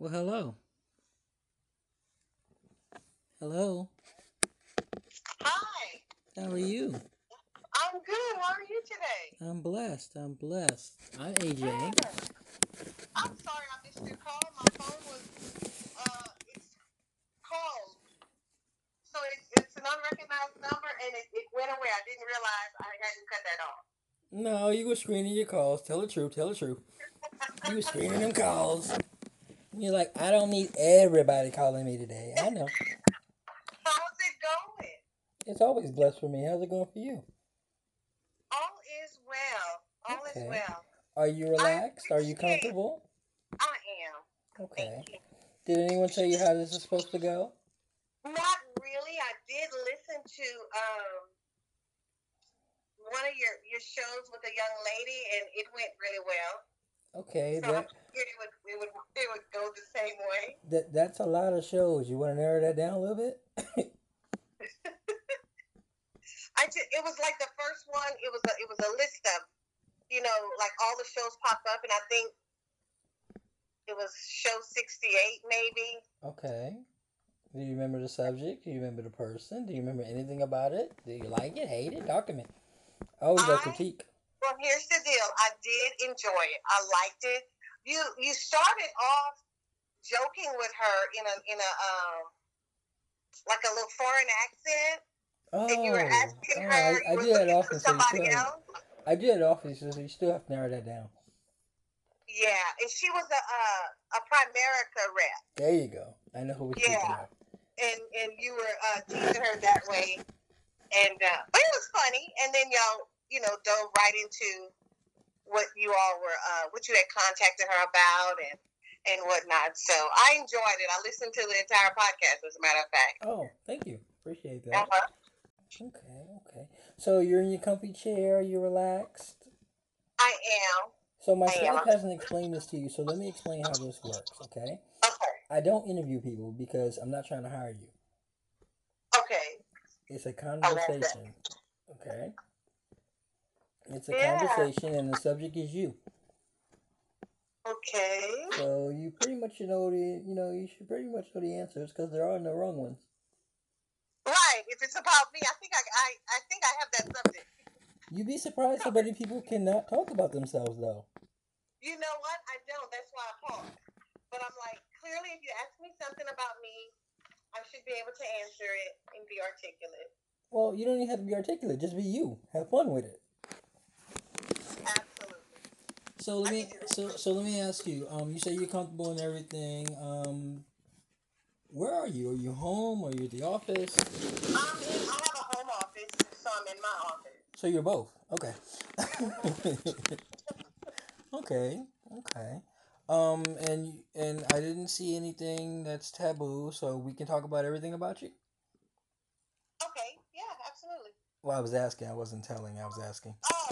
Well, hello. Hello. Hi, How are you? I'm good. How are you today? I'm blessed. I'm blessed. I'm AJ. I'm sorry I missed your call. My phone was, uh, it's called. So it's, it's an unrecognized number and it, it went away. I didn't realize I hadn't cut that off. No, you were screening your calls. Tell the truth. Tell the truth. You were screening them calls. You're like, I don't need everybody calling me today. I know. How's it going? It's always blessed for me. How's it going for you? All is well. All Okay. is well. Are you relaxed? Are you comfortable? I am. Okay. Did anyone tell you how this is supposed to go? Not really. I did listen to um one of your your shows with a young lady, and it went really well. Okay, So that, it would it would it would go the same way. that that's a lot of shows. You want to narrow that down a little bit? I just, it was like the first one. It was a it was a list of, you know, like all the shows popped up, and I think it was show sixty eight maybe. Okay. Do you remember the subject? Do you remember the person? Do you remember anything about it? Do you like it? Hate it? document? Oh, I- critique. Well, here's the deal. I did enjoy it. I liked it. You you started off joking with her in a in a um like a little foreign accent, Oh, and you were asking oh, her. I, I do that often, for so you somebody still have, else. I do that often, so you still have to narrow that down. Yeah, and she was a uh, a Primerica rep. There you go. I know who we're speaking Yeah. and and you were uh, teasing her that way, and uh, but it was funny. And then y'all, you know, dove right into what you all were, uh, what you had contacted her about, and and whatnot. So I enjoyed it. I listened to the entire podcast, as a matter of fact. Oh, thank you. Appreciate that. Uh-huh. Okay, okay. So you're in your comfy chair. You're relaxed. I am So my staff hasn't explained this to you, so let me explain how this works. Okay. okay. I don't interview people because I'm not trying to hire you. Okay. It's a conversation. Okay. It's a Yeah. conversation, and the subject is you. Okay. So you pretty much know the you know you should pretty much know the answers because there are no wrong ones. Right. If it's about me, I think I I, I think I have that subject. You'd be surprised how many people cannot talk about themselves though. You know what? I don't. That's why I paused. But I'm like, clearly, if you ask me something about me, I should be able to answer it and be articulate. Well, you don't even have to be articulate. Just be you. Have fun with it. So let me so so let me ask you. Um, you say you're comfortable and everything. Um, where are you? Are you home? Are you at the office? I'm in, I have a home office, so I'm in my office. So you're both. Okay. okay. Okay. Um, and and I didn't see anything that's taboo, so we can talk about everything about you. Okay. Yeah, absolutely. Well, I was asking. I wasn't telling. I was asking. Oh,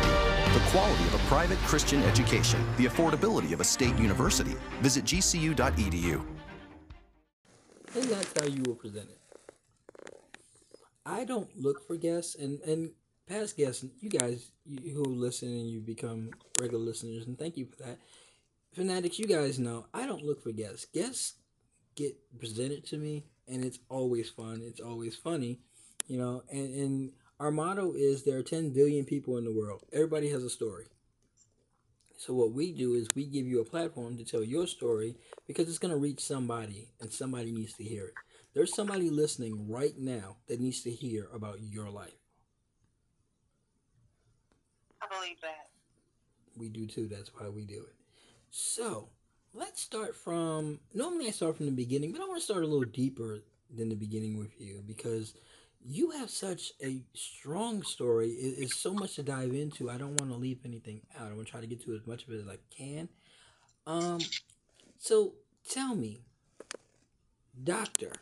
University. The quality of a private Christian education, the affordability of a state university. Visit gcu.edu. And that's how you were presented. I don't look for guests, and and past guests, you guys who listen and you become regular listeners, and thank you for that. Fanatics, you guys know I don't look for guests. Guests get presented to me, and it's always fun. It's always funny, you know. And and our motto is there are ten billion people in the world. Everybody has a story. So what we do is we give you a platform to tell your story because it's going to reach somebody and somebody needs to hear it. There's somebody listening right now that needs to hear about your life. I believe that. We do too. That's why we do it. So let's start from. Normally, I start from the beginning, but I want to start a little deeper than the beginning with you because you have such a strong story. It- It's so much to dive into. I don't want to leave anything out. I want to try to get to as much of it as I can. Um, so tell me, doctor,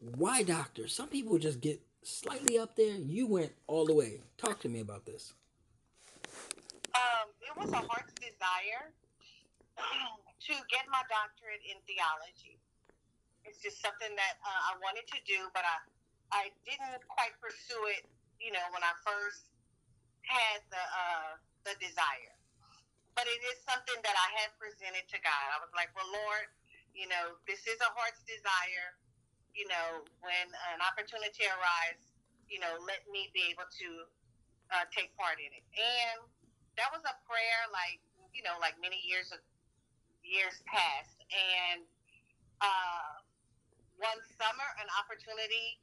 why doctor? Some people just get slightly up there. You went all the way. Talk to me about this. Um, it was a heart's desire to get my doctorate in theology. It's just something that uh, I wanted to do, but I I didn't quite pursue it. You know, when I first had the uh, the desire, but it is something that I had presented to God. I was like, well, Lord, you know, this is a heart's desire. You know, when an opportunity arises, you know, let me be able to uh, take part in it. And that was a prayer, like you know, like many years of years past. And uh, one summer, an opportunity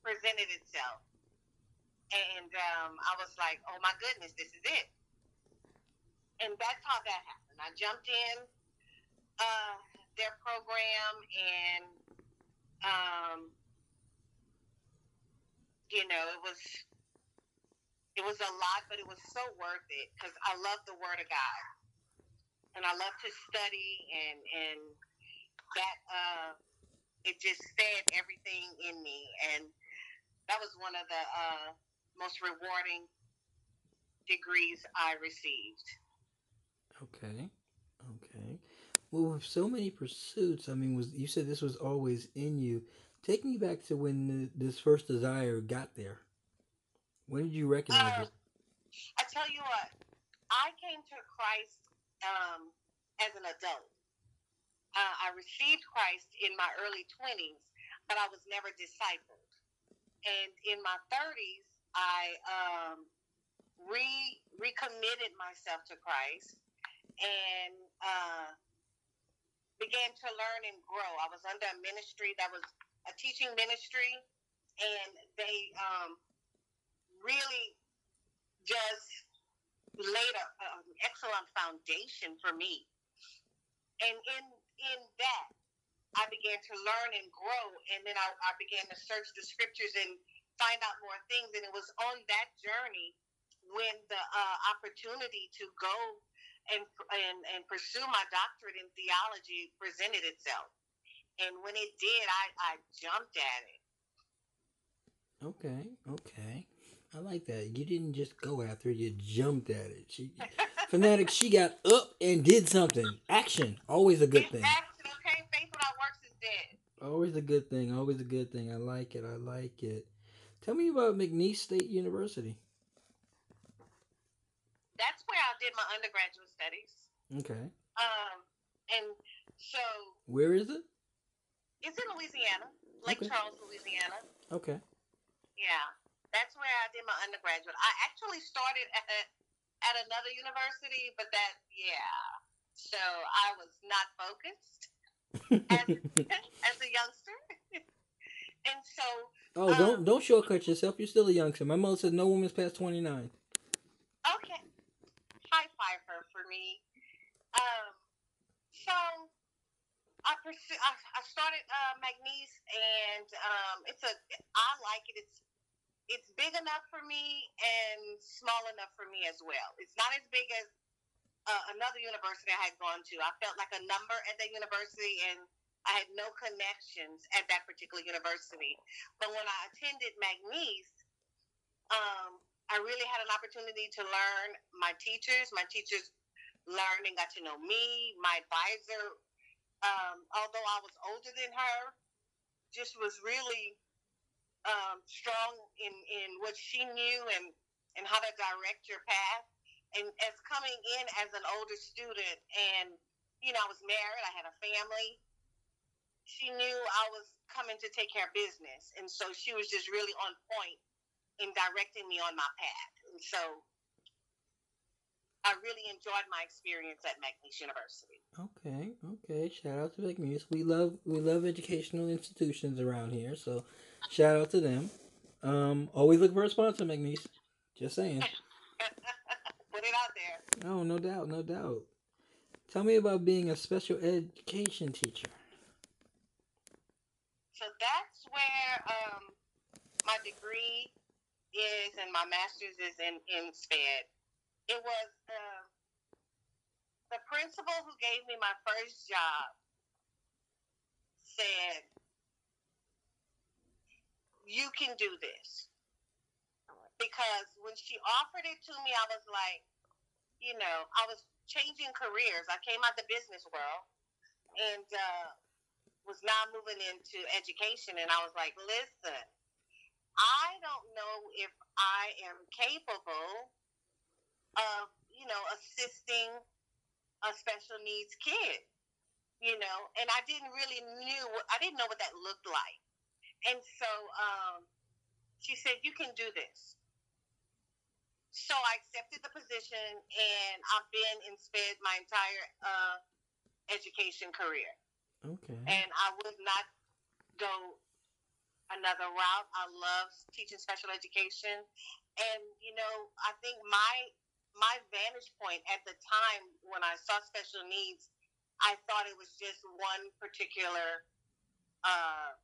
presented itself, and um, I was like, "Oh my goodness, this is it!" And that's how that happened. I jumped in uh, their program, and um, you know, it was it was a lot, but it was so worth it because I love the Word of God, and I love to study, and and that uh, it just fed everything in me, and that was one of the uh, most rewarding degrees I received. Okay. Okay. Well, with so many pursuits, I mean, was you said this was always in you? Take me back to when the, this first desire got there. When did you recognize it? I tell you what, I came to Christ um, as an adult. Uh, I received Christ in my early 20s, but I was never discipled. And in my 30s, I um, re recommitted myself to Christ and uh, began to learn and grow. I was under a ministry that was a teaching ministry, and they um, really just laid an excellent foundation for me. And in in that, I began to learn and grow, and then I, I began to search the scriptures and find out more things. And it was on that journey when the uh, opportunity to go and, and and pursue my doctorate in theology presented itself. And when it did, I, I jumped at it. Okay. Okay. I like that. You didn't just go after it; you jumped at it. She, fanatic. She got up and did something. Action. Always a good it's thing. action, okay? Faith without works is dead. Always a good thing. Always a good thing. I like it. I like it. Tell me about McNeese State University. That's where I did my undergraduate studies. Okay. Um, and so Where is it? it's in Louisiana, Lake Okay. Charles, Louisiana. Okay. Yeah, that's where I did my undergraduate. I actually started at, at another university, but that, yeah. So I was not focused as, as a youngster. and so. Oh, um, don't don't shortcut yourself. You're still a youngster. My mother says no woman's past 29. Enough for me as well. It's not as big as uh, another university I had gone to. I felt like a number at that university, and I had no connections at that particular university. But when I attended McNeese, um, I really had an opportunity to learn my teachers. My teachers learned and got to know me. My advisor, um, although I was older than her, just was really um, strong in, in what she knew and, and how to direct your path. And as coming in as an older student, and you know, I was married, I had a family. She knew I was coming to take care of business, and so she was just really on point in directing me on my path. And so I really enjoyed my experience at McNeese University. Okay, okay. Shout out to McNeese. We love we love educational institutions around here, so shout out to them. Um, always look for a sponsor, McNeese. Just saying. Put it out there. Oh, no doubt, no doubt. Tell me about being a special education teacher. So that's where um, my degree is and my master's is in, in SPED. It was uh, the principal who gave me my first job said, You you can do this. Because when she offered it to me, I was like, you know, I was changing careers. I came out the business world and uh, was now moving into education. And I was like, listen, I don't know if I am capable of, you know, assisting a special needs kid, you know, and I didn't really knew, I didn't know what that looked like. And so um, she said, you can do this. So I accepted the position, and I've been in SPED my entire uh, education career. Okay. And I would not go another route. I love teaching special education, and you know, I think my my vantage point at the time when I saw special needs, I thought it was just one particular uh,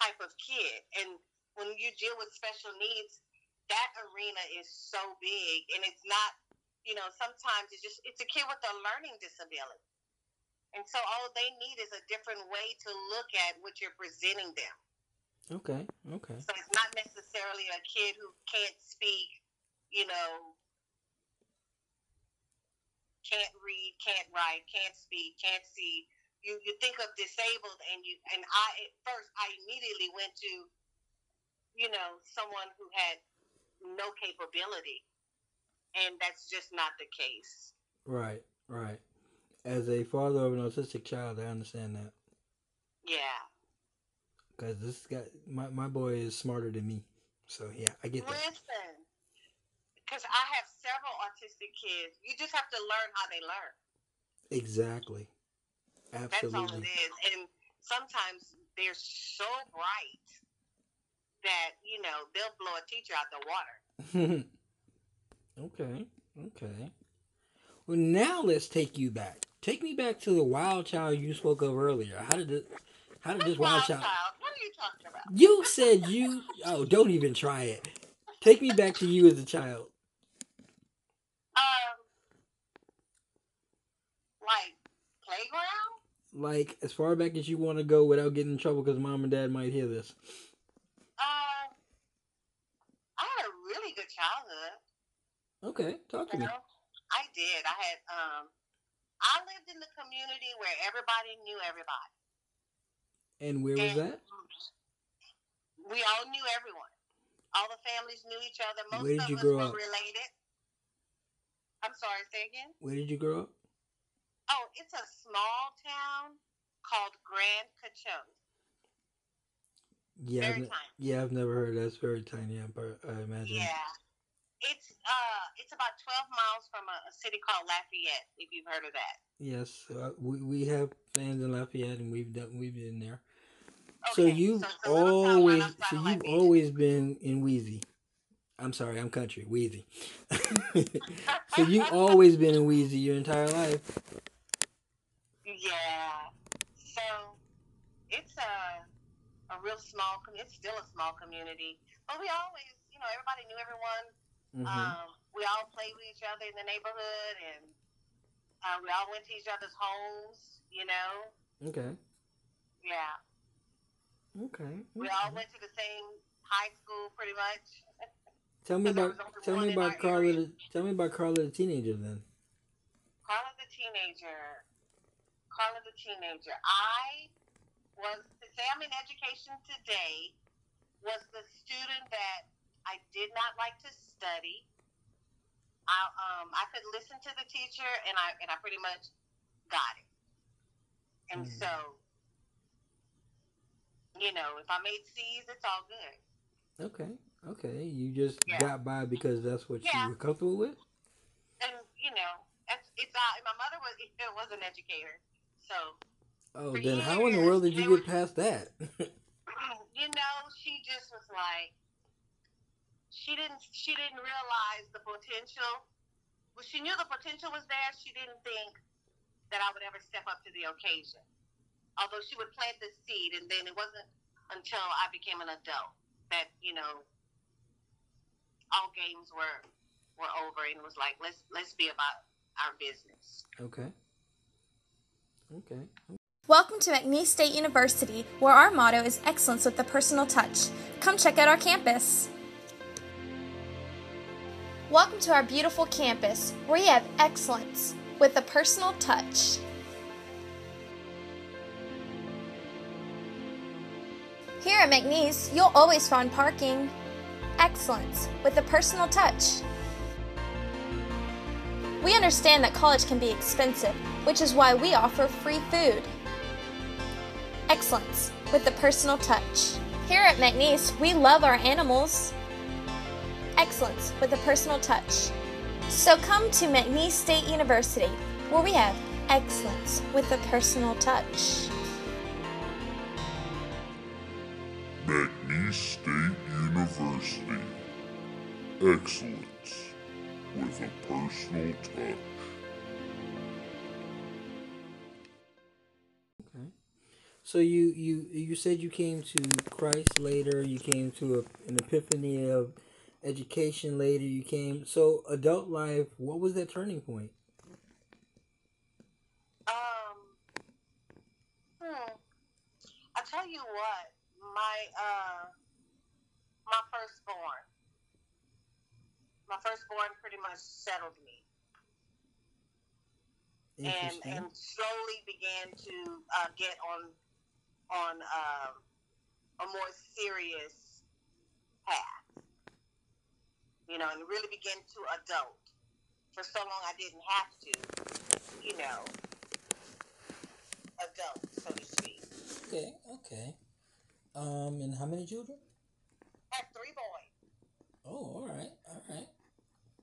type of kid, and when you deal with special needs, that arena is so big and it's not you know sometimes it's just it's a kid with a learning disability and so all they need is a different way to look at what you're presenting them Okay. Okay. so it's not necessarily a kid who can't speak you know can't read can't write can't speak can't see you you think of disabled and you and i at first i immediately went to you know someone who had no capability and that's just not the case Right. Right. As a father of an autistic child, I understand that yeah because this guy, my my boy, is smarter than me. So yeah, I get that. listen because i have several autistic kids you just have to learn how they learn Exactly. Absolutely. that's all it Absolutely. and sometimes they're so bright that you know they'll blow a teacher out the water okay. Okay. Well, now let's take you back. Take me back to the wild child you spoke of earlier. How did it? How did this wild child? What are you talking about? You said you. Oh, don't even try it. Take me back to you as a child. Um, like playground? Like as far back as you want to go without getting in trouble because mom and dad might hear this. Uh, I had a really good childhood. Okay, talk to You me. know, I did. I had um, I lived in the community where everybody knew everybody. And where was And that? We all knew everyone. All the families knew each other. Most Where did of you us grow were up? related. I'm sorry, say again. Where did you grow up? Oh, it's a small town called Grand Cochose. Yeah, I've ne- tiny. yeah, I've never heard. That's very tiny. I, I imagine. Yeah. It's uh it's about twelve miles from a, a city called Lafayette, if you've heard of that. Yes, uh, we we have fans in Lafayette, and we've done we've been there. So you've it's a little town right always so you've Lafayette. always been in Wheezy. I'm sorry, I'm country, Wheezy. so you've always been in Wheezy your entire life. Yeah. So it's a a real small it's still a small community. But we always you know, everybody knew everyone. Hmm Um, we all played with each other in the neighborhood and uh, we all went to each other's homes, you know. Okay. Yeah. Okay. We okay. all went to the same high school pretty much. Tell me about tell me about Carla. The, tell me about Carla the teenager then. Carla the teenager. Carla the teenager. I was to say I'm in education today was the student that I did not like to study. I um I could listen to the teacher and I and I pretty much got it. And Mm. so you know, if I made C's, it's all good. Okay. Okay. You just Yeah. got by because that's what Yeah. you were comfortable with. And you know, it's it's uh, my mother was it was an educator, so Oh, then how in the world did you get were- past that? you know, she just was like, she didn't, she didn't realize the potential. Well, she knew the potential was there. She didn't think that I would ever step up to the occasion. Although she would plant the seed, and then it wasn't until I became an adult that you know all games were were over, and it was like let's let's be about our business. okay. Okay. Welcome to McNeese State University, where our motto is excellence with a personal touch. Come check out our campus. Welcome to our beautiful campus, where you have excellence with a personal touch. Here at McNeese, you'll always find parking. Excellence with a personal touch. We understand that college can be expensive, which is why we offer free food. Excellence with a personal touch. Here at McNeese, we love our animals. Excellence with a personal touch. So come to McNeese State University, where we have excellence with a personal touch. McNeese State University. Excellence with a personal touch. Okay. So you you you said you came to Christ later. You came to a, an epiphany of education later. You came so adult life. What was that turning point? Um, hmm. I tell you what, my uh, my firstborn, my firstborn pretty much settled me, and and slowly began to uh, get on on um, a more serious path. You know, and really begin to adult. For so long, I didn't have to, you know, adult, so to speak. Okay. Okay. Um, and how many children? I have three boys. Oh, all right, all right.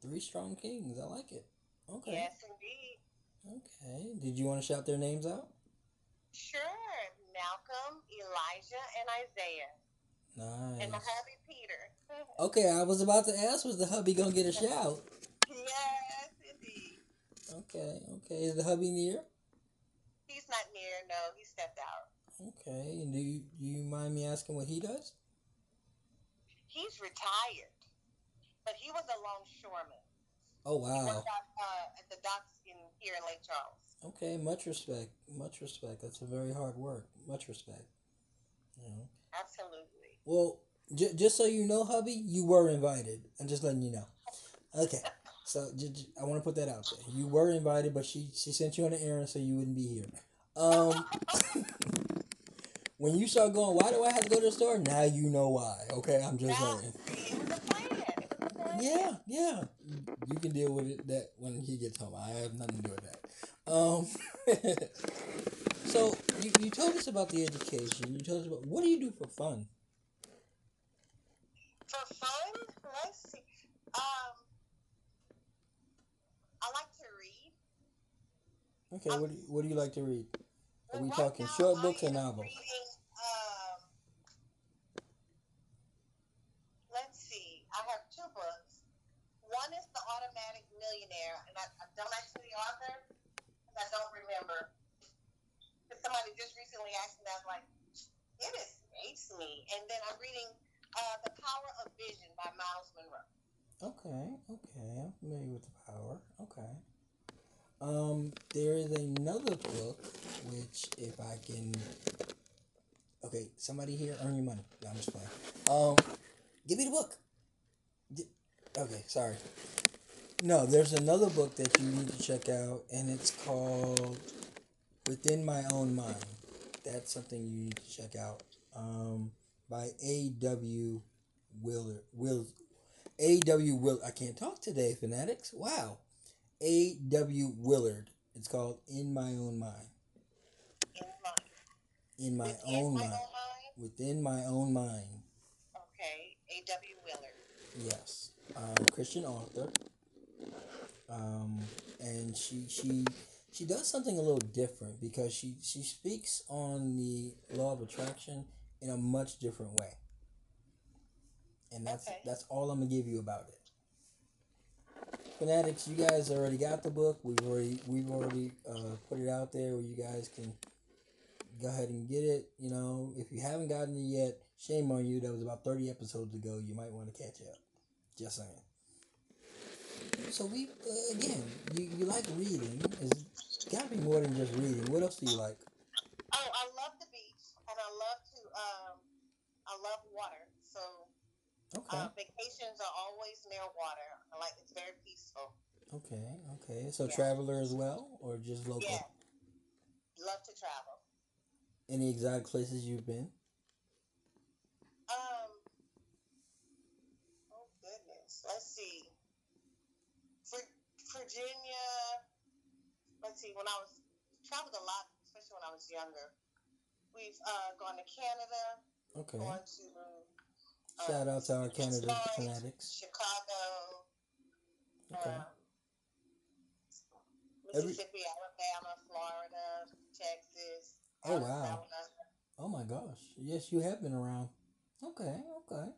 Three strong kings. I like it. Okay. Yes, indeed. Okay. Did you want to shout their names out? Sure. Malcolm, Elijah, and Isaiah. Nice. And my hubby, Peter. Okay, I was about to ask, was the hubby gonna get a shout? yes, indeed. Okay. Okay. Is the hubby near? He's not near. No, he stepped out. Okay. And do you do you mind me asking what he does? He's retired, but he was a longshoreman. Oh He wow. worked out uh, at the docks in here in Lake Charles. Okay, much respect. Much respect. That's a very hard work. Much respect. You know. Absolutely. Well, j- just so you know, hubby, you were invited. I'm just letting you know. Okay. So j- j- I want to put that out there. You were invited, but she she sent you on an errand so you wouldn't be here. Um. when you start going, why do I have to go to the store? Now you know why. Okay, I'm just Now, saying. see, it was a plan. It was a plan. Yeah, yeah. You can deal with it that when he gets home. I have nothing to do with that. Um. so you, you told us about the education. You told us about what do you do for fun? For fun, let's see. Um, I like to read. Okay, what do you, what do you like to read? Are we Right talking now, short books or novels? Reading, um, let's see. I have two books. One is The Automatic Millionaire, and I, I don't actually the author because I don't remember. Because somebody just recently asked me, I was like, it escapes me. And then I'm reading uh, The Power of Vision by Myles Munroe. Okay, okay, I'm familiar with the power. Okay. Um, there is another book which, if I can, okay, somebody here earn your money. No, I'm just playing. Um, give me the book. Okay, sorry. No, there's another book that you need to check out, and it's called Within My Own Mind. That's something you need to check out. Um, by A.W. Willard. Will. A.W. Will. I can't talk today, fanatics. Wow. A.W. Willard. It's called In My Own Mind. In my, Within Own my mind. Within My Own Mind. Okay, A.W. Willard. Yes, um, Christian author. Um, and she she she does something a little different because she she speaks on the law of attraction in a much different way. And that's Okay. that's all I'm gonna give you about it. Fanatics, you guys already got the book. We've already we've already uh, put it out there where you guys can go ahead and get it. You know, if you haven't gotten it yet, shame on you. That was about 30 episodes ago. You might want to catch up. Just saying. So we uh, again, you, you like reading? It's got to be more than just reading. What else do you like? Oh, I love the beach, and I love to. Um, I love water, so Okay. uh, vacations are always near water. I like it's very peaceful. okay. Okay. So Yeah. traveler as well, or just local? Yeah, love to travel. Any exotic places you've been? Um. Oh goodness. Let's see. Vir- Virginia. Let's see. When I was traveled a lot, especially when I was younger. We've uh, gone to Canada. Okay. To. uh, Shout out to our Canada Detroit, fanatics. Chicago. Okay. um, Every- Mississippi, Alabama, Florida, Texas. Oh, wow. Oh my gosh. Yes, you have been around. Okay, okay.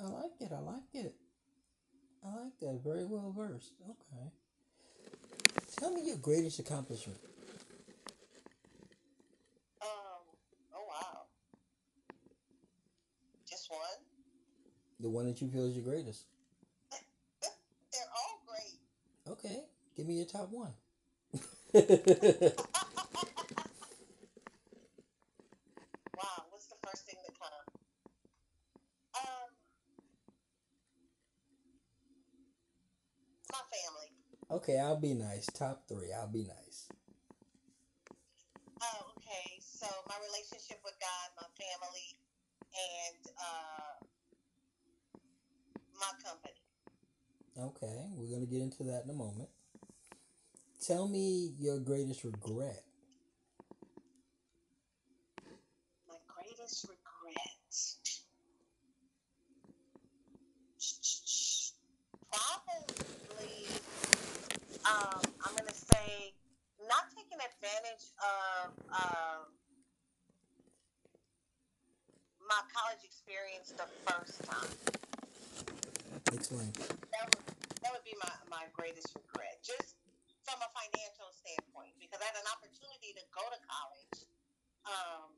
I like it. I like it. I like that. Very well versed. Okay. Tell me your greatest accomplishment. Um. Oh wow. Just one. The one that you feel is your greatest. They're all great. Okay. Give me your top one. Wow. What's the first thing that comes? Um. My family. okay, I'll be nice. Top three. I'll be nice. Oh, okay. So my relationship with God, my family, and uh, my company. Okay, we're gonna get into that in a moment. Tell me your greatest regret. My greatest regret. Probably, um, I'm gonna say not taking advantage of um, my college experience the first time. Explain. That would that would be my, my greatest regret, just from a financial standpoint, because I had an opportunity to go to college um,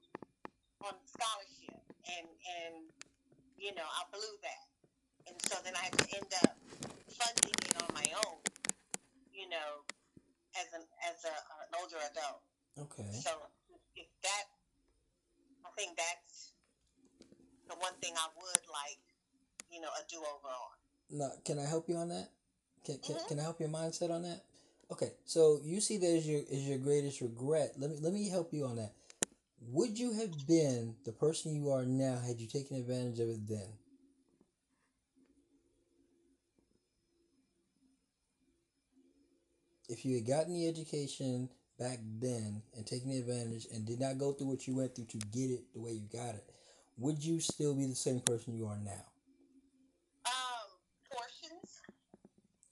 on scholarship, and and you know I blew that, and so then I had to end up funding it on my own, you know, as an as a, an older adult. Okay. So if that, I think that's the one thing I would like, you know, a do over on. Now, can I help you on that? Can, can, Mhm. can I help your mindset on that? Okay, so you see that as your as your greatest regret. Let me let me help you on that. Would you have been the person you are now had you taken advantage of it then? If you had gotten the education back then and taken advantage and did not go through what you went through to get it the way you got it, would you still be the same person you are now? Um, portions,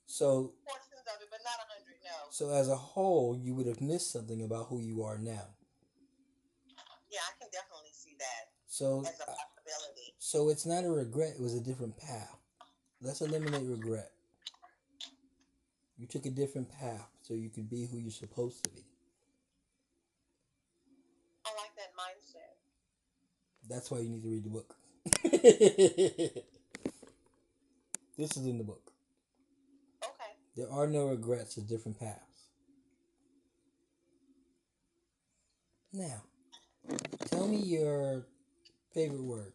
So portions of it, but not a hundred. No. So as a whole, you would have missed something about who you are now. Yeah, I can definitely see that So, as a possibility. so it's not a regret; it was a different path. Let's eliminate regret. You took a different path, so you could be who you're supposed to be. I like that mindset. That's why you need to read the book. this is in the book. Okay. There are no regrets; it's different paths. Now, tell me your favorite word.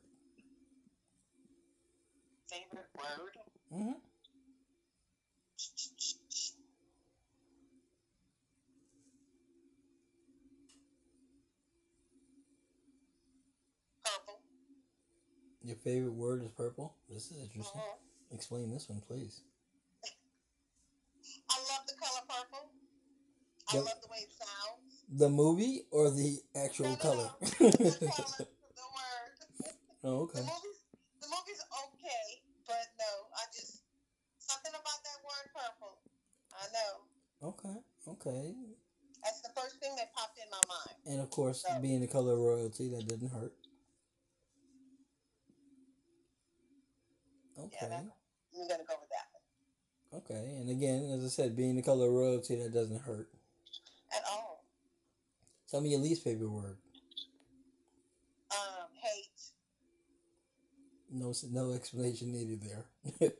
Favorite word? Mm-hmm. Purple. Your favorite word is purple. This is interesting. Mhm. Explain this one, please. I love the color purple. I Yep. love the way it sounds. The movie or the actual No, no, color? no. the color, the word. oh, okay. The movie's the movie's okay, but no, I just something about that word purple. I know. Okay. Okay. That's the first thing that popped in my mind. And of course, So- being the color of royalty, that doesn't hurt. Yeah, Okay. that, I'm gonna go with that one. Okay. And again, as I said, being the color of royalty, that doesn't hurt. At all. Tell me your least favorite word. Um, hate. No, no explanation needed there.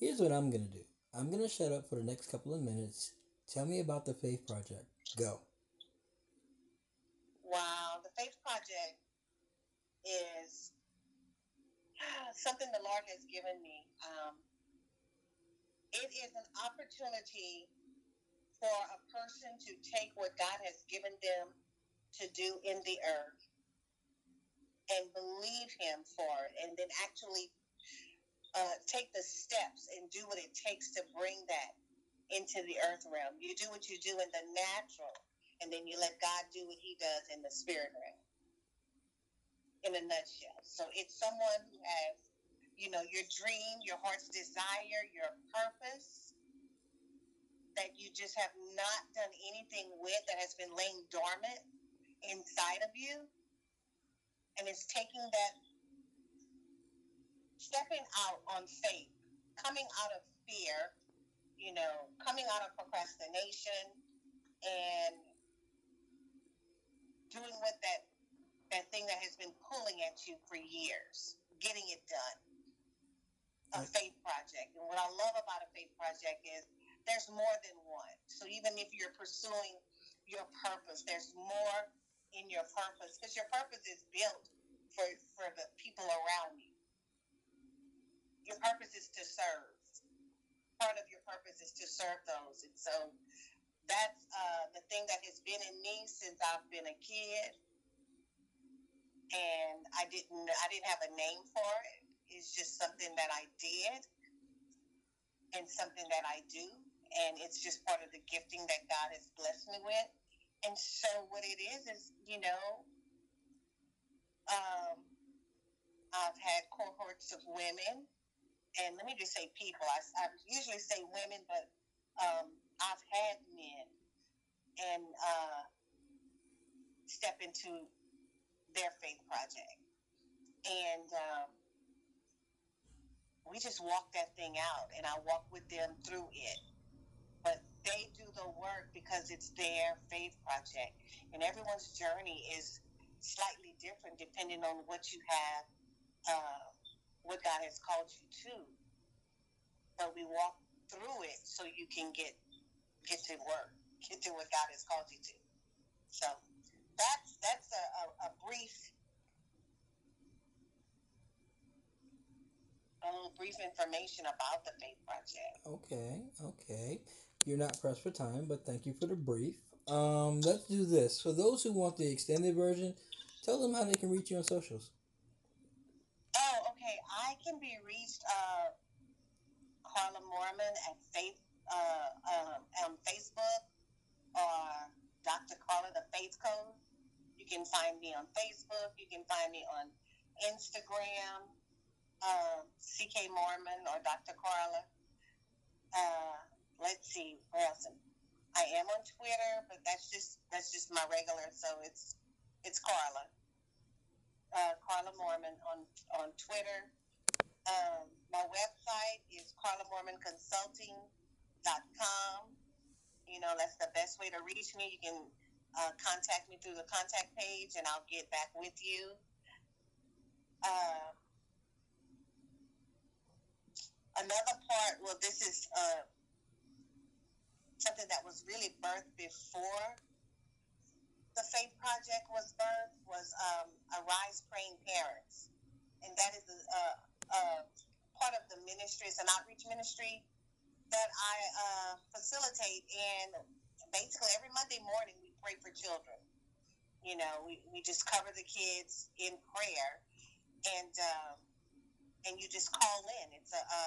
Here's what I'm gonna do. I'm gonna shut up for the next couple of minutes. Tell me about the Faith Project. Go. Now, the Faith Project is something the Lord has given me. Um, it is an opportunity for a person to take what God has given them to do in the earth and believe Him for it, and then actually uh, take the steps and do what it takes to bring that into the earth realm. You do what you do in the natural, and then you let God do what He does in the spirit realm. In a nutshell. So it's someone who has, you know, your dream, your heart's desire, your purpose that you just have not done anything with that has been laying dormant inside of you. And it's taking that, stepping out on faith, coming out of fear, you know, coming out of procrastination and doing what that that thing that has been pulling at you for years, getting it done. A faith project. And what I love about a faith project is there's more than one. So even if you're pursuing your purpose, there's more in your purpose because your purpose is built for, for the people around you. Your purpose is to serve. Part of your purpose is to serve those. And so that's uh, the thing that has been in me since I've been a kid. And I didn't I didn't have a name for it. It's just something that I did and something that I do and it's just part of the gifting that God has blessed me with. And so what it is is, you know, um, I've had cohorts of women, and let me just say people. I, I usually say women, but um, I've had men and uh, step into their faith project, and um, we just walk that thing out, and I walk with them through it but they do the work because it's their faith project. And everyone's journey is slightly different depending on what you have, uh, what God has called you to. But we walk through it so you can get get to work, get to what God has called you to. So that's that's a, a, a brief a little brief information about the Faith Project. Okay, okay. You're not pressed for time, but thank you for the brief. Um, let's do this. For those who want the extended version, tell them how they can reach you on socials. Oh, okay. I can be reached, uh, Carla Mormon at Faith, uh, um, on Facebook or Dr. Carla, the Faith Code. You can find me on Facebook. You can find me on Instagram, uh, CK Mormon or Dr. Carla. Uh, let's see, where else? I am on Twitter, but that's just that's just my regular. So it's it's Carla, uh, Carla Mormon on on Twitter. Um, my website is carlamormonconsulting.com. You know, that's the best way to reach me. You can uh, contact me through the contact page, and I'll get back with you. Uh, another part, well, this is uh, something that was really birthed before the Faith Project was birthed was um, Arise Praying Parents. And that is a, a, a, part of the ministry, it's an outreach ministry that I uh, facilitate. And basically every Monday morning we pray for children. You know, we, we just cover the kids in prayer. And, um, and you just call in. It's a, a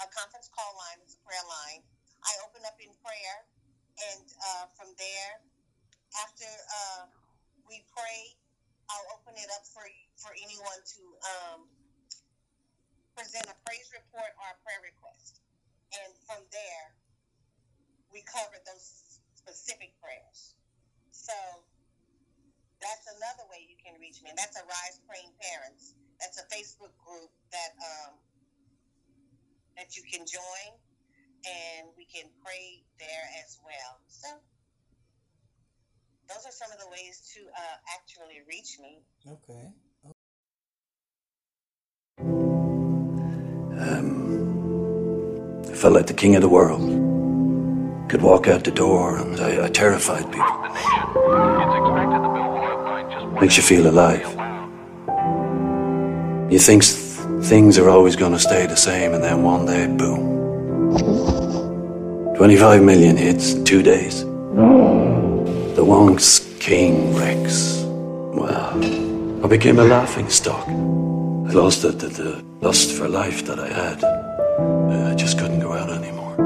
a conference call line, it's a prayer line. I open up in prayer, and uh, from there, after uh, we pray, I'll open it up for for anyone to um, present a praise report or a prayer request, and from there, we cover those specific prayers. So that's another way you can reach me. And that's Arise Praying Parents. That's a Facebook group that um, that you can join, and we can pray there as well. So those are some of the ways to uh, actually reach me. Okay. Um, I felt like the king of the world. could walk out the door, and I, I terrified people. Makes you feel alive. You think things are always going to stay the same, and then one day, boom. 25 million hits two days. The Wonks King Rex. Well, I became a laughing stock. I lost the, the, the lust for life that I had. Uh, I just couldn't go out anymore.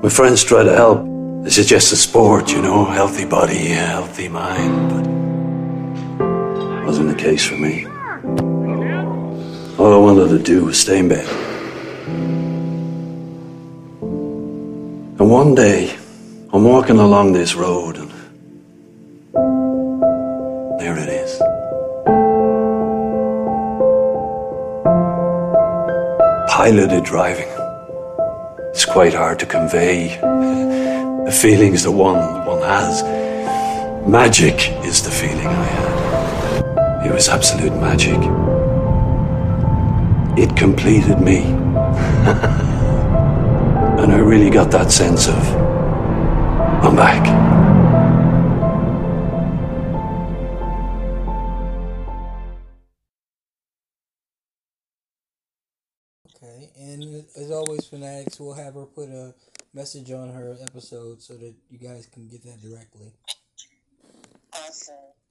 My friends try to help. They suggest a sport, you know, healthy body, healthy mind, but wasn't the case for me. All I wanted to do was stay in bed. And one day, I'm walking along this road, and there it is. Piloted driving. It's quite hard to convey the feelings that one one has. Magic is the feeling I had. It was absolute magic. It completed me. and I really got that sense of I'm back. Okay, and as always, fanatics, we'll have her put a message on her episode so that you guys can get that directly. Awesome.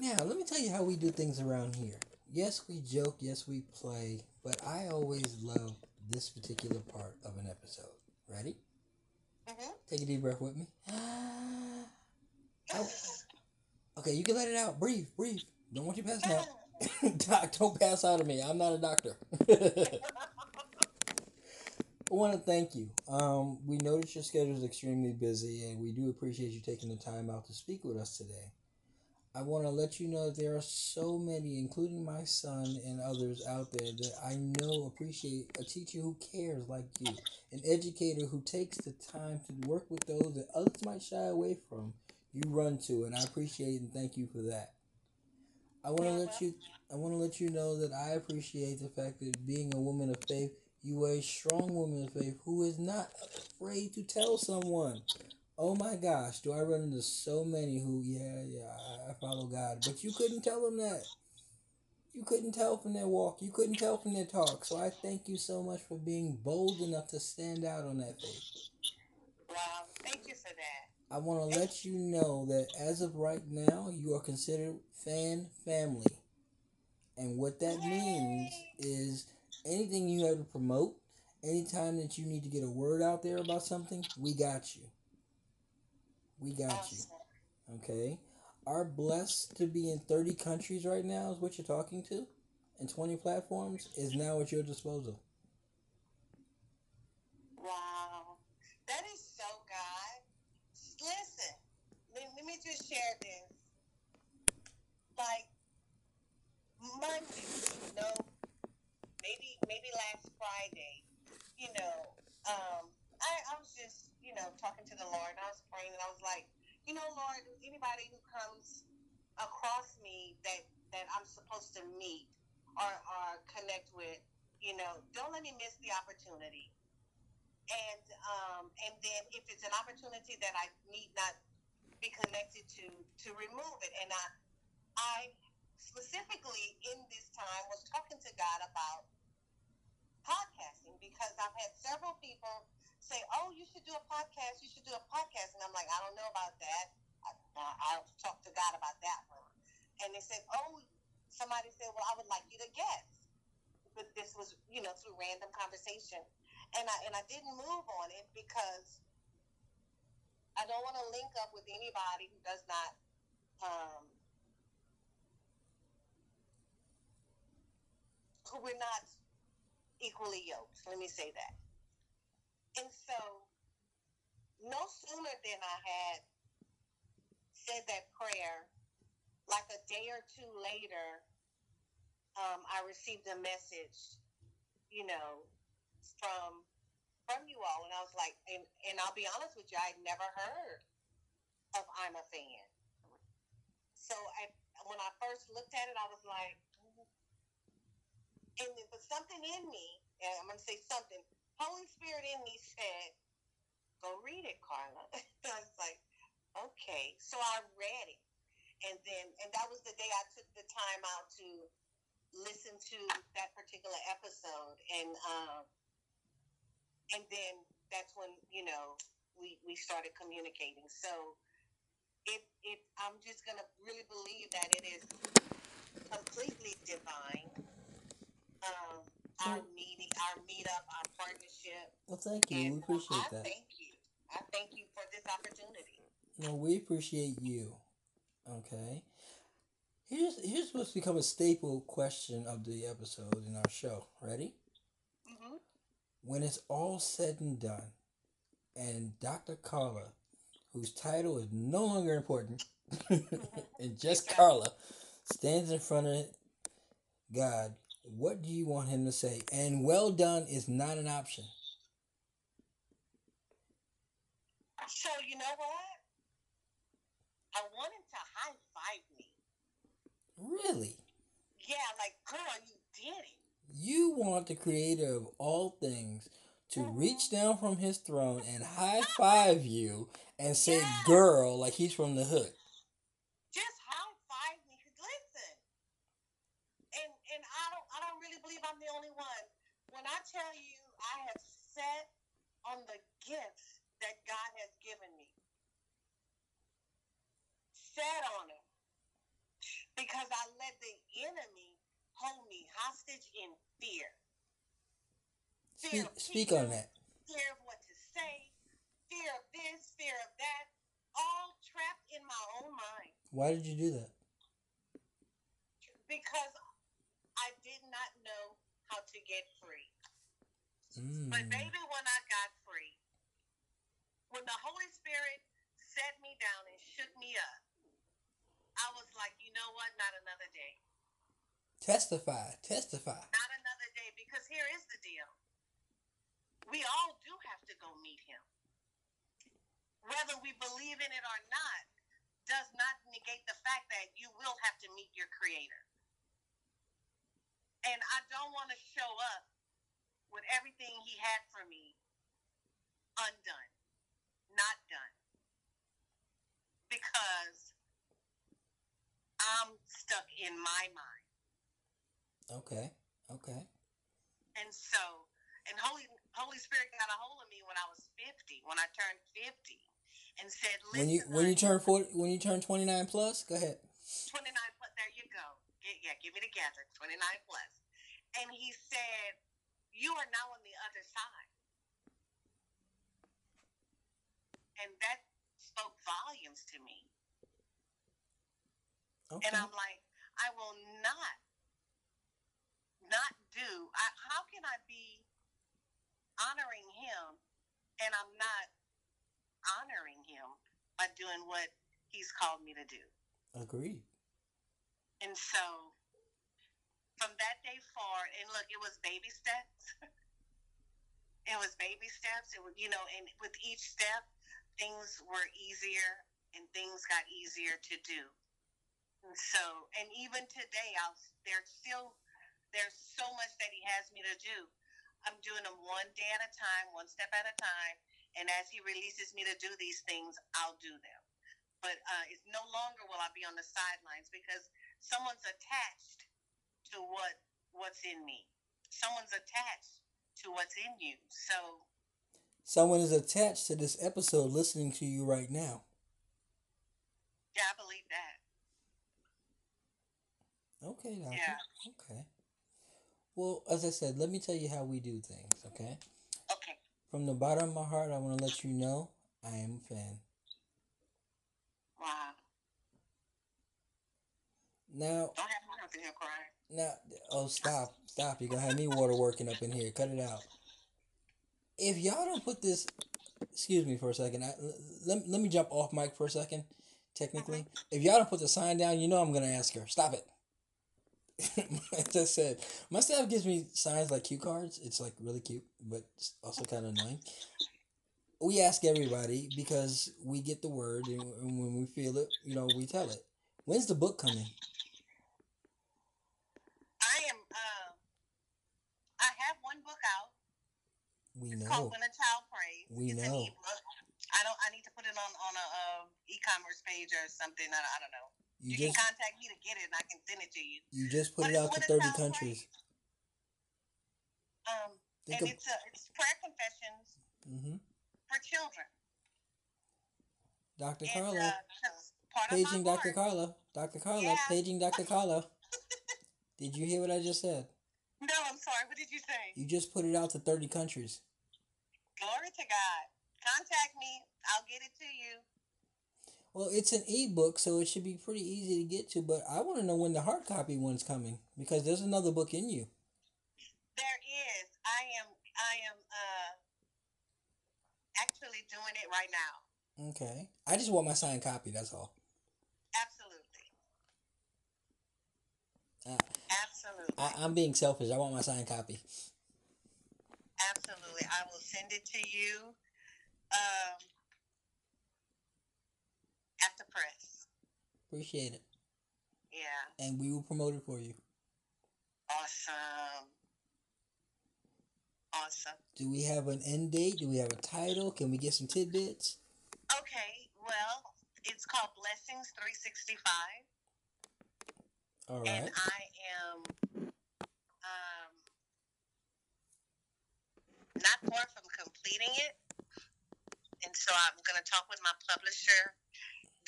Now, let me tell you how we do things around here. Yes, we joke, yes, we play, but I always love this particular part of an episode. Ready? Mm-hmm. Take a deep breath with me. Oh. Okay, you can let it out. Breathe, breathe. Don't want you passing out. Doc, don't pass out of me. I'm not a doctor. I want to thank you. Um, we noticed your schedule is extremely busy, and we do appreciate you taking the time out to speak with us today. I want to let you know that there are so many, including my son and others out there, that I know appreciate a teacher who cares like you, an educator who takes the time to work with those that others might shy away from. You run to, and I appreciate and thank you for that. I want to let you. I want to let you know that I appreciate the fact that being a woman of faith, you are a strong woman of faith who is not afraid to tell someone. Oh my gosh, do I run into so many who, yeah, yeah, I, follow God, but you couldn't tell them that. You couldn't tell from their walk. You couldn't tell from their talk. So I thank you so much for being bold enough to stand out on that faith. Wow. Thank you for that. I want to let you know that as of right now, you are considered fan family. And what that means is anything you have to promote, anytime that you need to get a word out there about something, we got you. We got you. Okay? Are blessed to be in 30 countries right now, is what you're talking to, and 20 platforms, is now at your disposal. Wow. That is so God. Listen, let, let me just share this. Like Monday, you know, maybe maybe last Friday, you know, um, I, I was just, you know, talking to the Lord and I was praying and I was like, you know, Lord, anybody who comes across me that that I'm supposed to meet or, or connect with, you know, don't let me miss the opportunity and um, and then if it's an opportunity that I need not be connected to, to remove it. And I, I specifically in this time was talking to God about podcasting because I've had several people say, "Oh, you should do a podcast. You should do a podcast," and I'm like, "I don't know about that. I, I'll talk to God about that one." And they said, "Oh." Somebody said, "Well, I would like you to guest," but this was, you know, through random conversation and I and I didn't move on it because I don't want to link up with anybody who does not um, who we're not equally yoked. Let me say that. And so, no sooner than I had said that prayer, like a day or two later, um, I received a message, you know, from from you all, and I was like, and and I'll be honest with you, I'd never heard of I'm a fan. So I, when I first looked at it, I was like, mm. and then, but something in me, and I'm gonna say something. Holy Spirit in me said, go read it, Carla. I was like, okay. So I read it. And then, and that was the day I took the time out to listen to that particular episode. And, um, and then that's when, you know, we, we started communicating. So it, it, I'm just going to really believe that it is completely divine. Um, our meeting, our meetup, our partnership. Well, thank you. We And appreciate I that. thank you. I thank you for this opportunity. No, we appreciate you. Okay. Here's here's what's become a staple question of the episode in our show. Ready? hmm When it's all said and done, and Dr. Carla, whose title is no longer important, and just Carla, stands in front of God, what do you want him to say? And well done is not an option. So you know what? I want him to high five me. Really? Yeah, like girl, you did it. You want the creator of all things to mm-hmm. reach down from his throne and high five you and say Yes. girl like he's from the hood. Just high five me. 'cause Listen, and and I don't I don't really believe I'm the only one. When I tell you I have sat on the gifts that God has given me, sat on them because I let the enemy hold me hostage in fear. Speak, speak people, on that. fear of what to say, fear of this, fear of that, all trapped in my own mind Why did you do that? because I did not know how to get. Mm. But baby, when I got free, when the Holy Spirit set me down and shook me up, I was like, you know what? Not another day. Testify, testify. Not another day. Because here is the deal. We all do have to go meet him. Whether we believe in it or not does not negate the fact that you will have to meet your creator. And I don't want to show up with everything he had for me undone, not done. Because I'm stuck in my mind. Okay, okay. And so, and Holy Holy Spirit got a hold of me when I was 50, when I turned 50, and said, When you when you turn forty, when you turn twenty nine plus, go ahead. 29 plus, there you go. Get, yeah, give me the together, 29 plus." And he said, "You are now on the other side," and that spoke volumes to me. Okay. And I'm like, I will not, not do. I, how can I be honoring him and I'm not honoring him by doing what he's called me to do? Agreed. And so from that day forward, and look, it was baby steps. it was baby steps. It was, you know, and with each step, things were easier and things got easier to do. And so, and even today, I'll, there's still, there's so much that he has me to do. I'm doing them one day at a time, one step at a time. And as he releases me to do these things, I'll do them. But uh, it's no longer will I be on the sidelines because someone's attached to what what's in me. Someone's attached to what's in you. So Someone is attached to this episode listening to you right now. yeah, I believe that. Okay, doctor. Yeah. Okay. Well, as I said, let me tell you how we do things, okay? Okay. From the bottom of my heart, I want to let you know I am a fan. Wow. Now, Don't have me up in here crying. Now, oh, stop, stop. You're going to have me water working up in here. Cut it out. If y'all don't put this, excuse me for a second. I, let, let me jump off mic for a second, technically. If y'all don't put the sign down, you know I'm going to ask her. Stop it. As I said, my staff gives me signs like cue cards. It's like really cute, but it's also kind of annoying. We ask everybody because we get the word, and when we feel it, you know, we tell it. When's the book coming? I am. Uh, I have one book out. We It's called know. When a Child Prays. We it's know. An ebook. I don't. I need to put it on on a uh, e-commerce page or something. I, I don't know. You, You, just can contact me to get it, and I can send it to you. you just put What it out to thirty countries. Um, Think and of it's a, it's prayer confessions hmm for children. Dr. And, Carla. uh, 'cause part of Paging Dr. Carla. Dr. Carla. Yeah. Paging Dr. Carla. Did you hear what I just said? No, I'm sorry. What did you say? You just put it out to 30 countries. Glory to God. Contact me. I'll get it to you. Well, it's an ebook, so it should be pretty easy to get to, but I want to know when the hard copy one's coming because there's another book in you. There is. I am. I am. Uh, actually doing it right now. Okay. I just want my signed copy, that's all. Absolutely. Uh, Absolutely. I, I'm being selfish. I want my signed copy. Absolutely. I will send it to you. Um, after press. Appreciate it. Yeah. And we will promote it for you. Awesome. Awesome. Do we have an end date? Do we have a title? Can we get some tidbits? Okay. Well, it's called Blessings 365. All and. I am um, not far from completing it. And so I'm going to talk with my publisher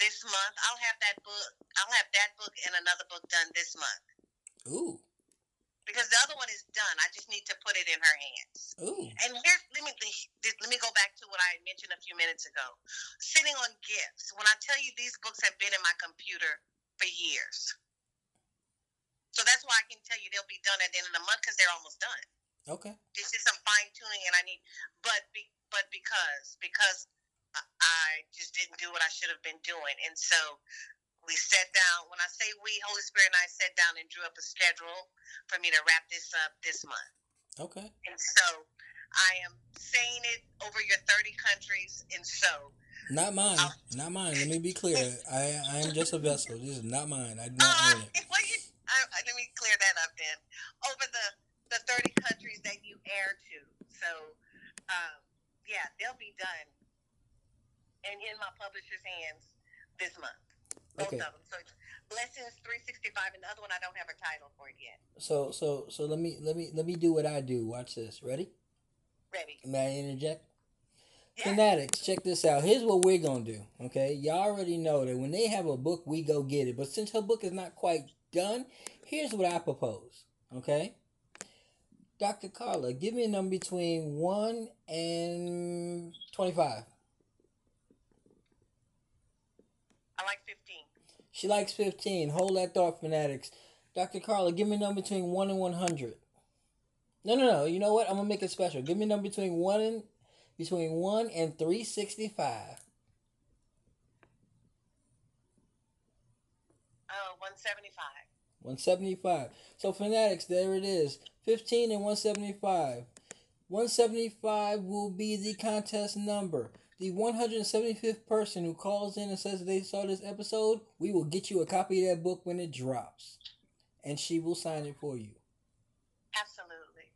this month. I'll have that book. I'll have that book and another book done this month Ooh. because the other one is done. I just need to put it in her hands. Ooh. And here's let me let me go back to what I mentioned a few minutes ago. Sitting on gifts. When I tell you these books have been in my computer for years. So that's why I can tell you they'll be done at the end of the month because they're almost done. Okay. This is some fine tuning, and I need, but be, but because because I- just didn't do what I should have been doing, and so we sat down. When I say we, Holy Spirit and I sat down and drew up a schedule for me to wrap this up this month. Okay. And so I am saying it over your 30 countries. And so, Not mine. Not mine. Let me be clear. I I am just a vessel. This is not mine. I do uh, not own it. well, you, I, let me clear that up then. Over the, the 30 countries that you air to. So, um, yeah, they'll be done and in my publisher's hands this month. Both Okay. of them. So, Blessings 365, and the other one I don't have a title for it yet. So so so let me let me let me do what I do. Watch this. Ready? Ready? May I interject? Yeah. Fanatics, check this out. Here's what we're gonna do. Okay, y'all already know that when they have a book, we go get it. But since her book is not quite done, here's what I propose. Okay, Dr. Carla, give me a number between one and twenty-five. I like 15. She likes fifteen. Hold that thought, fanatics. Dr. Carla, give me a number between one and one hundred. No, no, no. You know what? I'm gonna make it special. Give me a number between one and between one and three sixty-five. Uh, 175. 175. So fanatics, there it is. 15 and 175. 175 will be the contest number. The 175th person who calls in and says they saw this episode, we will get you a copy of that book when it drops. And she will sign it for you. Absolutely.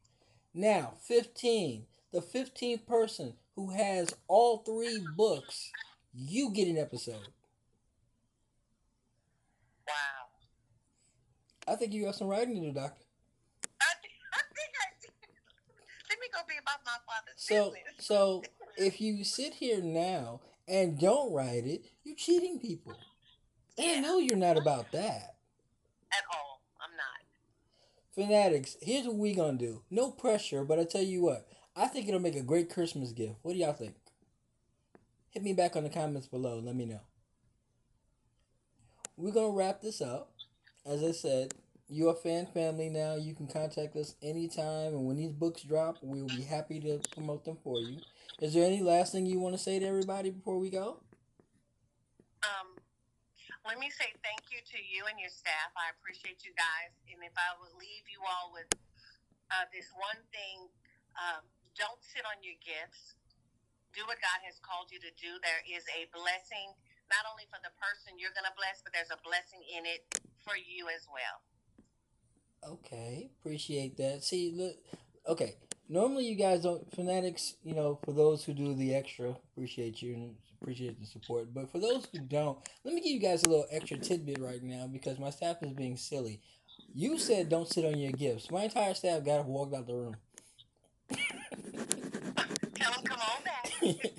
Now, 15. The 15th person who has all three books, you get an episode. Wow. I think you have some writing to do, Doctor. I think I, think I did. Let me go be about my father's So, business. so if you sit here now and don't write it, you're cheating people. And I know you're not about that. At all. I'm not. Fanatics, here's what we gonna do. No pressure, but I tell you what, I think it'll make a great Christmas gift. What do y'all think? Hit me back on the comments below. Let me know. We're gonna wrap this up. As I said, you're a fan family now. You can contact us anytime, and when these books drop, we'll be happy to promote them for you. Is there any last thing you want to say to everybody before we go? Um, let me say thank you to you and your staff. I appreciate you guys. And if I would leave you all with uh, this one thing, um, don't sit on your gifts. Do what God has called you to do. There is a blessing, not only for the person you're going to bless, but there's a blessing in it for you as well. Okay, appreciate that. See, look, okay, normally you guys don't fanatics. You know, for those who do the extra, appreciate you and appreciate the support. But for those who don't, let me give you guys a little extra tidbit right now because my staff is being silly. You said don't sit on your gifts. My entire staff got walked out the room. Tell them come on back.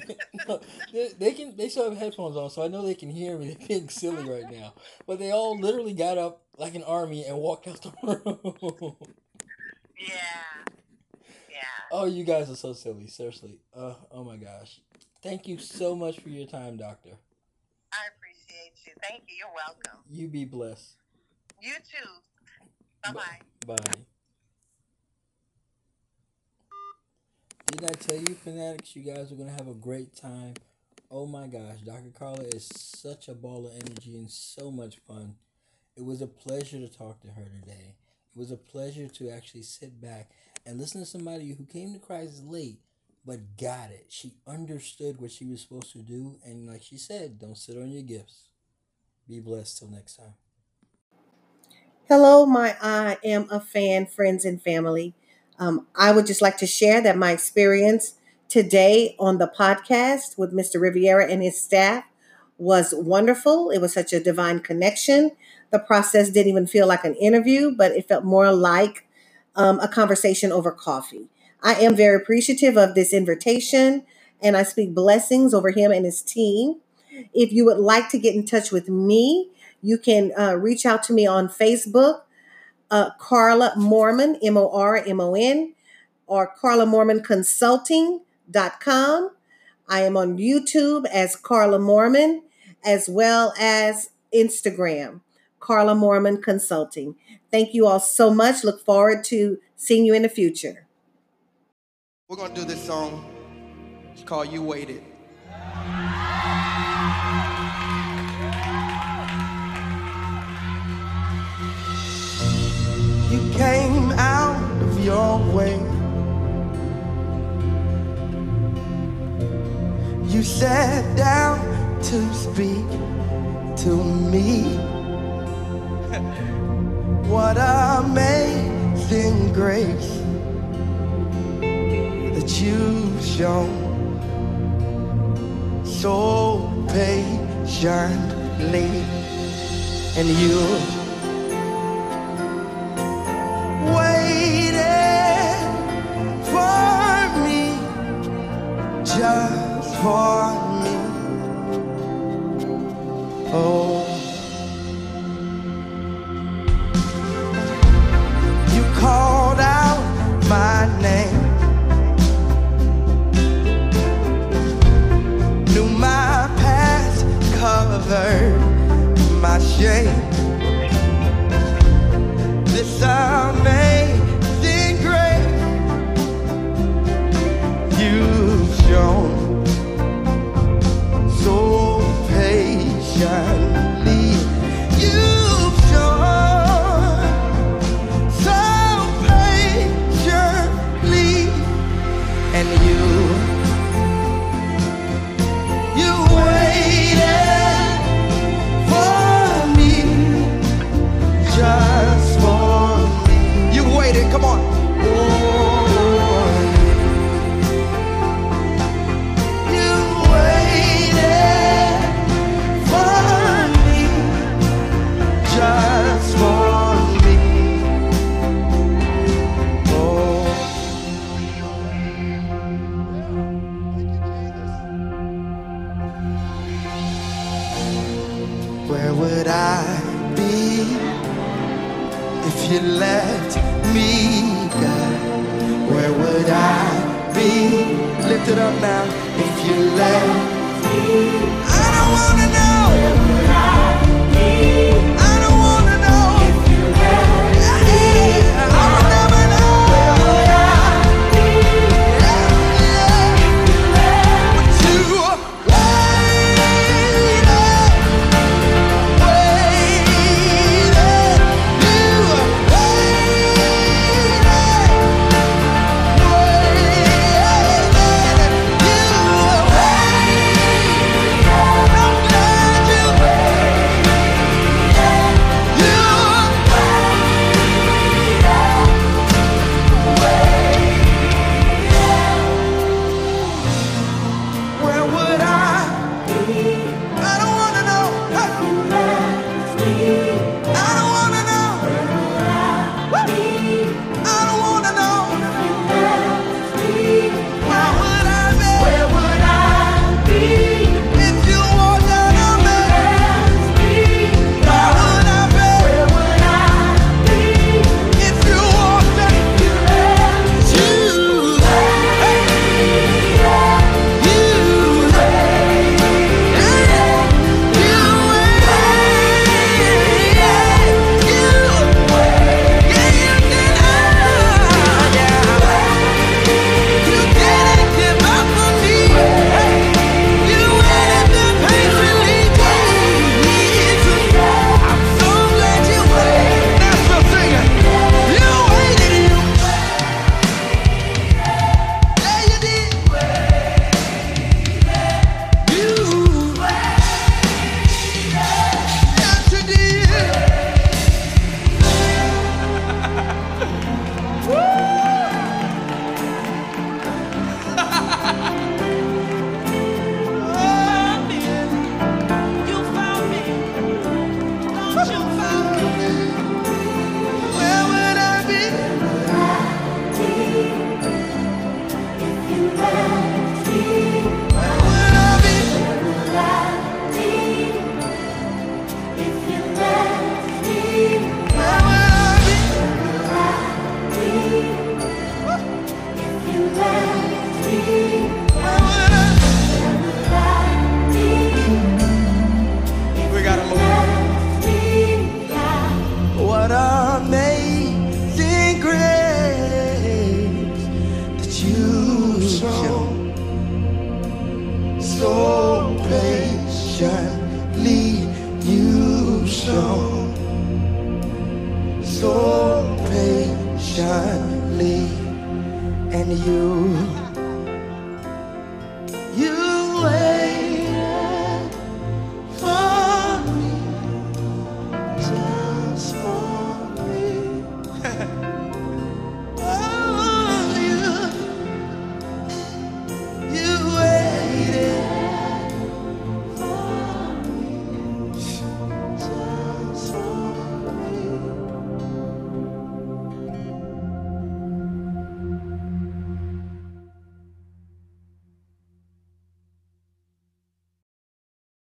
They, they can they still have headphones on, so I know they can hear me. They're being silly right now, but they all literally got up like an army and walked out the room. Yeah. Yeah. oh, you guys are so silly. Seriously. Uh, oh my gosh. Thank you so much for your time, doctor. I appreciate you. Thank you. You're welcome. You be blessed. You too. Bye bye. Didn't I tell you, fanatics, you guys are gonna have a great time? Oh my gosh, Dr. Carla is such a ball of energy and so much fun. It was a pleasure to talk to her today. It was a pleasure to actually sit back and listen to somebody who came to Christ late but got it. She understood what she was supposed to do, and like she said, don't sit on your gifts. Be blessed till next time. Hello, my I am a fan, friends, and family. Um, I would just like to share that my experience today on the podcast with Mr. Riviera and his staff was wonderful. It was such a divine connection. The process didn't even feel like an interview, but it felt more like um, a conversation over coffee. I am very appreciative of this invitation and I speak blessings over him and his team. If you would like to get in touch with me, you can uh, reach out to me on Facebook, uh, Carla Mormon, M O R M O N, or Carla Mormon Consulting.com. I am on YouTube as Carla Mormon, as well as Instagram, Carla Mormon Consulting. Thank you all so much. Look forward to seeing you in the future. We're gonna do this song. It's called You Waited. Your way. You sat down to speak to me. what amazing grace that you've shown so patiently, and you just for me. Oh. You called out my name. Knew my past covered my shame.